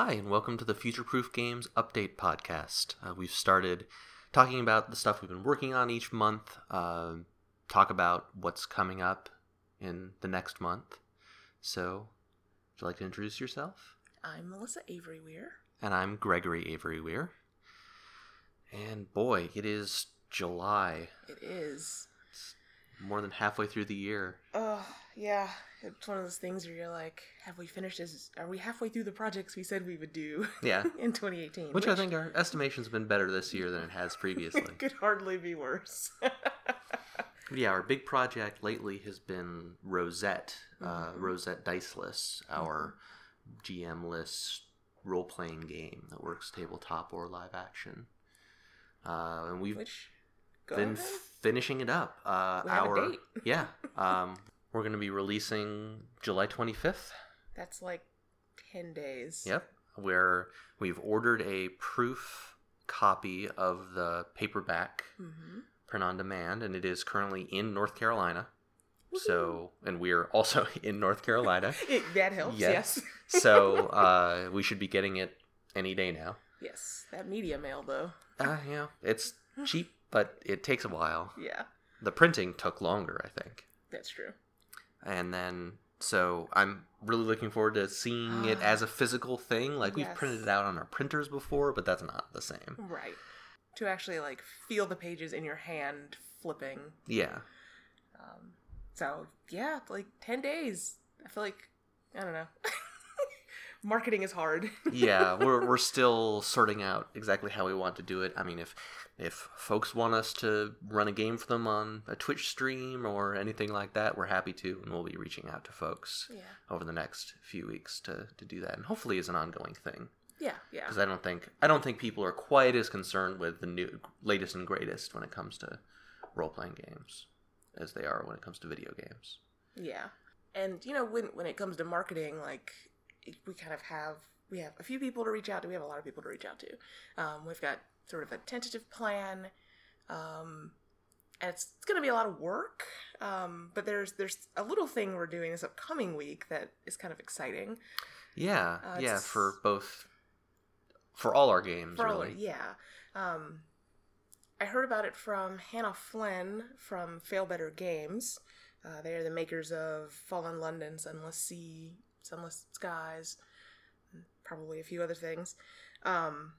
Hi, and welcome to the Future Proof Games Update Podcast. Uh, we've started talking about the stuff we've been working on each month, uh, talk about what's coming up in the next month. So, would you like to introduce yourself? I'm Melissa Avery Weir. And I'm Gregory Avery Weir. And boy, it is July. It is. It's more than halfway through the year. Oh, yeah. It's one of those things where you're like, have we finished this? Are we halfway through the projects we said we would do Yeah. in 2018? Which, I think our estimations have been better this year than it has previously. could hardly be worse. Yeah, our big project lately has been Rosette, uh, Mhm. Rosette Diceless, our GM-less role-playing game that works tabletop or live action. Uh, and we've Which, been ahead. finishing it up. Uh, We have a our date. yeah, um, we're going to be releasing July 25th. That's like 10 days. Yep, where we've ordered a proof copy of the paperback hmm print on demand, and it is currently in North Carolina. So, and we're also in North Carolina. It, that helps, Yes. yes. so, uh, we should be getting it any day now. yes. That media mail, though. Uh, yeah, it's cheap, but it takes a while. Yeah, The printing took longer, I think. that's true. And then, so I'm really looking forward to seeing it as a physical thing. Like, we've Yes. printed it out on our printers before, but that's not the same. Right. To actually, like, feel the pages in your hand flipping Yeah. Um, so yeah, like ten days. I feel like I don't know. Marketing is hard. yeah, we're we're still sorting out exactly how we want to do it. I mean, if if folks want us to run a game for them on a Twitch stream or anything like that, we're happy to, and we'll be reaching out to folks yeah, over the next few weeks to to do that, and hopefully is an ongoing thing. yeah, yeah. Because I don't think I don't think people are quite as concerned with the new latest and greatest when it comes to role playing games as they are when it comes to video games. Yeah, and you know when when it comes to marketing, like we kind of have we have a few people to reach out to. We have a lot of people to reach out to. Um, we've got sort of a tentative plan. Um, and it's, it's going to be a lot of work, um, but there's there's a little thing we're doing this upcoming week that is kind of exciting. Yeah, Uh, yeah, for both for all our games, For all- really. yeah. Um, I heard about it from Hannah Flynn from Failbetter Games. Uh, they are the makers of Fallen London, Sunless Sea, Sunless Skies, probably a few other things. Um,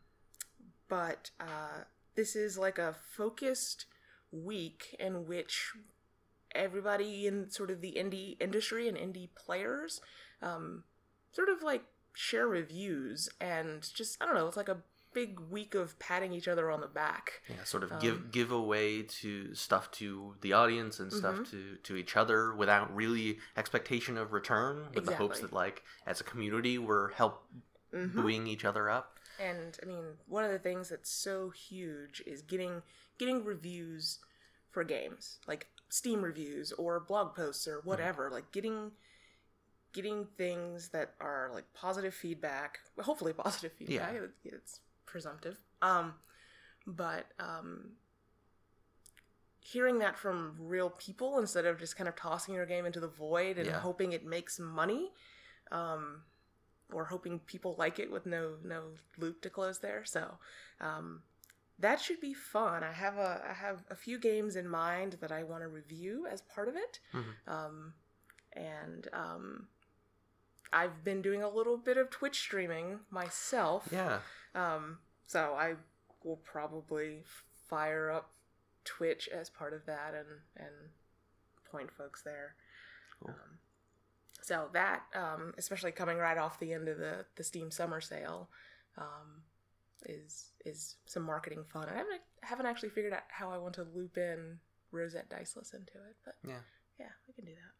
but uh, this is like a focused week in which everybody in sort of the indie industry and indie players um, sort of like share reviews and just I don't know, it's like a big week of patting each other on the back. Yeah, sort of Um, give give away to stuff to the audience and stuff Mhm. to to each other without really expectation of return, with the hopes that like as a community we're help Mhm. buoying each other up. And I mean, one of the things that's so huge is getting getting reviews for games, like Steam reviews or blog posts or whatever, like getting getting things that are like positive feedback, hopefully positive feedback. Yeah. It- It's presumptive. Um but um hearing that from real people instead of just kind of tossing your game into the void and Yeah. hoping it makes money um or hoping people like it with no no loop to close there so um that should be fun i have a i have a few games in mind that i want to review as part of it Mhm. um and um i've been doing a little bit of twitch streaming myself Yeah, um, so I will probably fire up Twitch as part of that and and point folks there. Cool. Um, so that, um, especially coming right off the end of the the Steam Summer Sale, um, is is some marketing fun. I haven't haven't actually figured out how I want to loop in Rosette Diceless into it, but yeah. yeah, we can do that.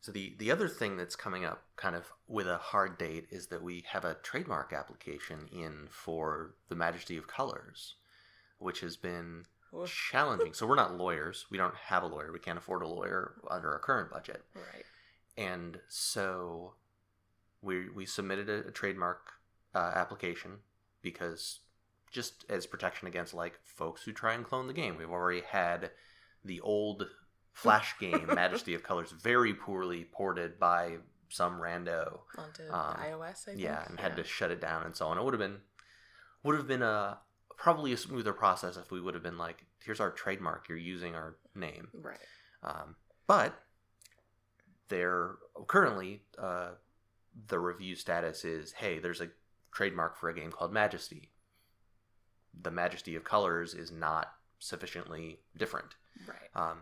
So the the other thing that's coming up, kind of with a hard date, is that we have a trademark application in for the Majesty of Colors, which has been challenging. so we're not lawyers. We don't have a lawyer. We can't afford a lawyer under our current budget. Right. and so we we submitted a, a trademark uh, application because just as protection against like folks who try and clone the game. We've already had the old Flash game Majesty of Colors very poorly ported by some rando. Onto Um, iOS, I think. Yeah, and had to shut it down and so on. It would have been would have been a probably a smoother process if we would have been like, here's our trademark, you're using our name. Right. Um, but they're currently uh, the review status is, hey, there's a trademark for a game called Majesty. The Majesty of Colors is not sufficiently different Right. um,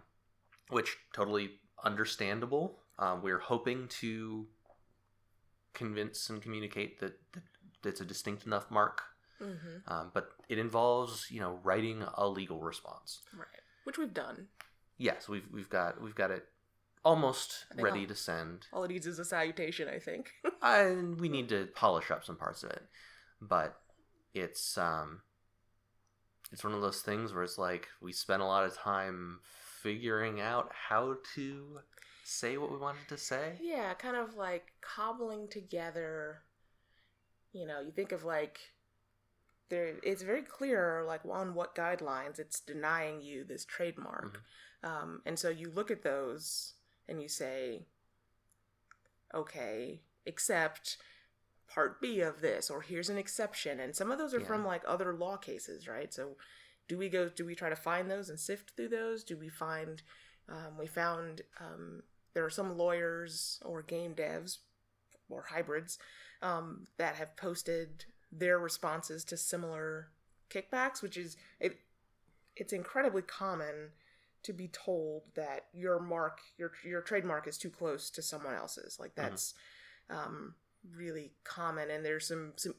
which totally understandable. Um, we're hoping to convince and communicate that, that it's a distinct enough mark, Mm-hmm. um, but it involves you know writing a legal response. Right. Which we've done. Yes, we've we've got we've got it almost ready I'll- to send. All it needs is a salutation, I think. and we need to polish up some parts of it, but it's um, it's one of those things where it's like we spent a lot of time figuring out how to say what we wanted to say. yeah, kind of like cobbling together. You know, you think of like there. It's very clear, like on what guidelines it's denying you this trademark, um, and so you look at those and you say, okay, except part B of this, or here's an exception, and some of those are Yeah. from like other law cases, right? So, do we go? Do we try to find those and sift through those? Do we find? Um, we found um, there are some lawyers or game devs or hybrids um, that have posted their responses to similar kickbacks, which is it. It's incredibly common to be told that your mark, your your trademark, is too close to someone else's. Like that's um, really common, and there's some some.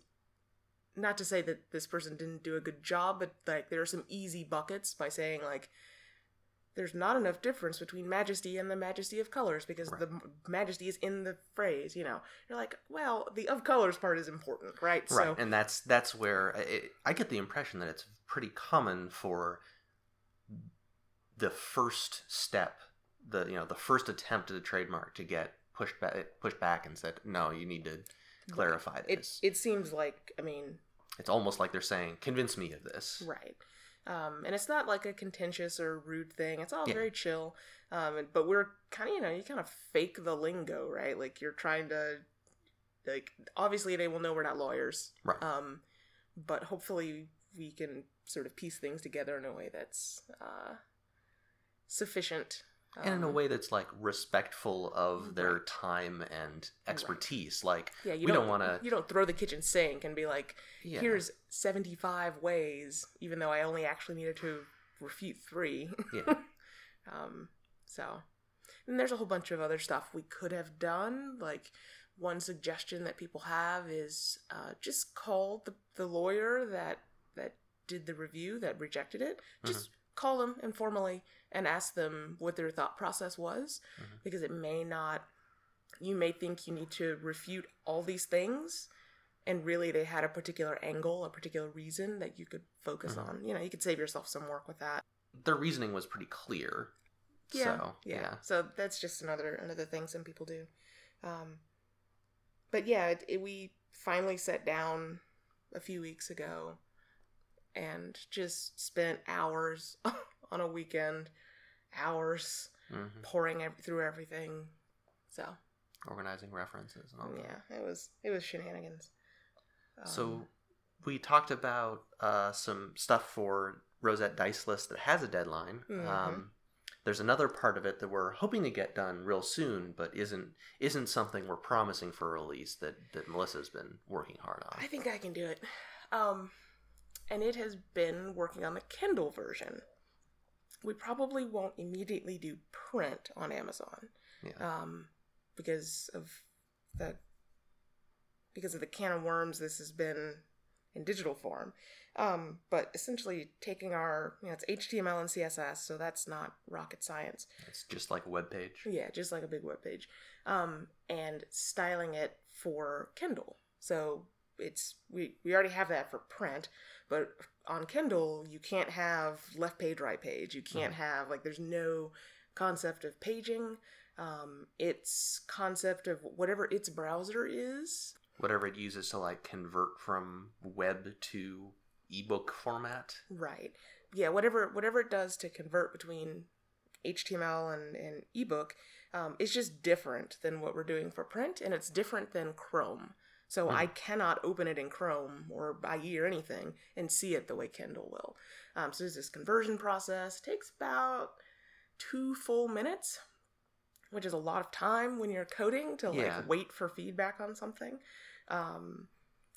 Not to say that this person didn't do a good job, but like there are some easy buckets by saying like there's not enough difference between majesty and the majesty of colors because Right. the m- majesty is in the phrase you know you're like well the of colors part is important right, Right, so and that's that's where it, I get the impression that it's pretty common for the first step, the you know the first attempt at a trademark to get pushed back, pushed back and said, no, you need to clarify it, this. it seems like i mean it's almost like they're saying, convince me of this. right um, and it's not like a contentious or rude thing it's all Yeah. very chill um, but we're kind of you know you kind of fake the lingo right like you're trying to like obviously they will know we're not lawyers Right. um, but hopefully we can sort of piece things together in a way that's uh, sufficient and in a Um, way that's like respectful of their Right. time and expertise. Like yeah you we don't, don't want to. you don't throw the kitchen sink and be like Yeah. here's 75 ways even though i only actually needed to refute three yeah. um so and there's a whole bunch of other stuff we could have done like one suggestion that people have is uh, just call the, the lawyer that that did the review that rejected it just call them informally and ask them what their thought process was Mhm. because it may not you may think you need to refute all these things and really they had a particular angle a particular reason that you could focus Mhm. on you know you could save yourself some work with that Their reasoning was pretty clear. yeah, So yeah. yeah. So that's just another another thing some people do. Um, but yeah, it, it, we finally sat down a few weeks ago and just spent hours on a weekend, hours Mhm. pouring ev- through everything. So Organizing references and all that. yeah, it was it was shenanigans. So Um, we talked about uh, some stuff for Rosette Diceless that has a deadline. Mhm. Um, there's another part of it that we're hoping to get done real soon, but isn't isn't something we're promising for release that that Melissa's been working hard on. I think I can do it. Um, and it has been working on the Kindle version. We probably won't immediately do print on Amazon Yeah. um, because of the because of the can of worms this has been in digital form. Um, but essentially taking our you know it's HTML and CSS, so that's not rocket science. It's just like a web page. Yeah, just like a big web page. Um, and styling it for Kindle. So it's we we already have that for print, but on Kindle you can't have left page right page. You can't have like there's no concept of paging. Um, its concept of whatever its browser is. Whatever it uses to like convert from web to ebook format. Right. Yeah, whatever whatever it does to convert between HTML and, and ebook um, is just different than what we're doing for print, and it's different than Chrome. So Hmm. I cannot open it in Chrome or IE or anything and see it the way Kindle will. Um, so there's this conversion process. It takes about two full minutes, which is a lot of time when you're coding to like Yeah. wait for feedback on something. Um,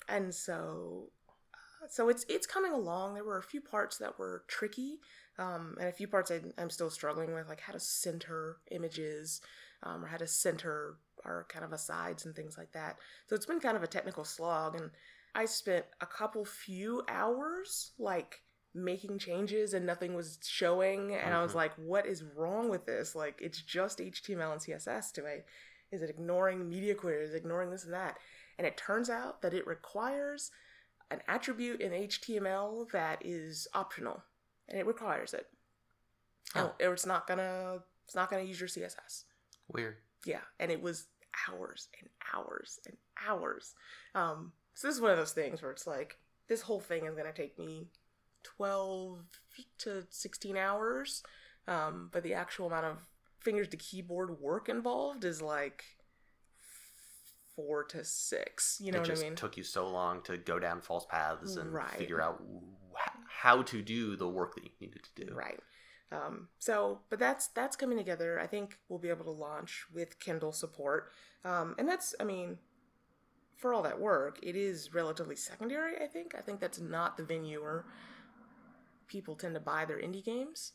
and so, uh, so it's it's coming along. There were a few parts that were tricky, um, and a few parts I, I'm still struggling with, like how to center images um, or how to center our kind of asides and things like that. So it's been kind of a technical slog, and I spent a couple few hours like making changes and nothing was showing, and I was Mhm. like, "What is wrong with this? Like, it's just HTML and CSS to me. Is it ignoring media queries, ignoring this and that?" And it turns out that it requires an attribute in HTML that is optional, and it requires it. Oh. It's not gonna it's not gonna use your CSS. Weird. Yeah, and it was hours and hours and hours. Um, so this is one of those things where it's like this whole thing is gonna take me twelve to sixteen hours, um, but the actual amount of fingers to keyboard work involved is like four to six. You know it what just I mean? took you so long to go down false paths and Right. figure out how to do the work that you needed to do. Right. Um, so, but that's that's coming together. I think we'll be able to launch with Kindle support, um, and that's, I mean, for all that work, it is relatively secondary. I think. I think that's not the venue where people tend to buy their indie games.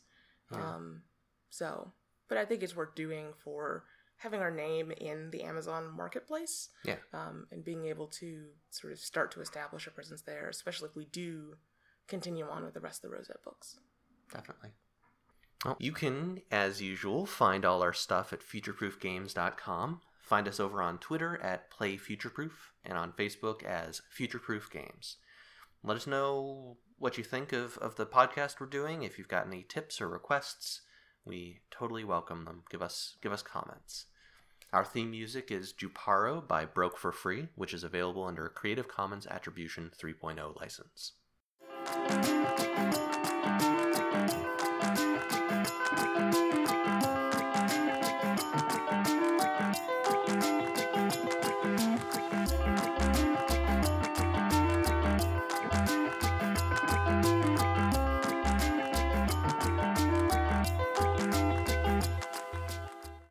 Um, so, but I think it's worth doing for having our name in the Amazon marketplace. Yeah. Um, and being able to sort of start to establish a presence there, especially if we do continue on with the rest of the Rosette books. Definitely. Well, you can, as usual, find all our stuff at futureproofgames.com. Find us over on Twitter at PlayFutureproof and on Facebook as Futureproof Games. Let us know what you think of, of the podcast we're doing. If you've got any tips or requests, we totally welcome them. Give us give us comments. Our theme music is Juparo by Broke for Free, which is available under a Creative Commons Attribution 3.0 license. Música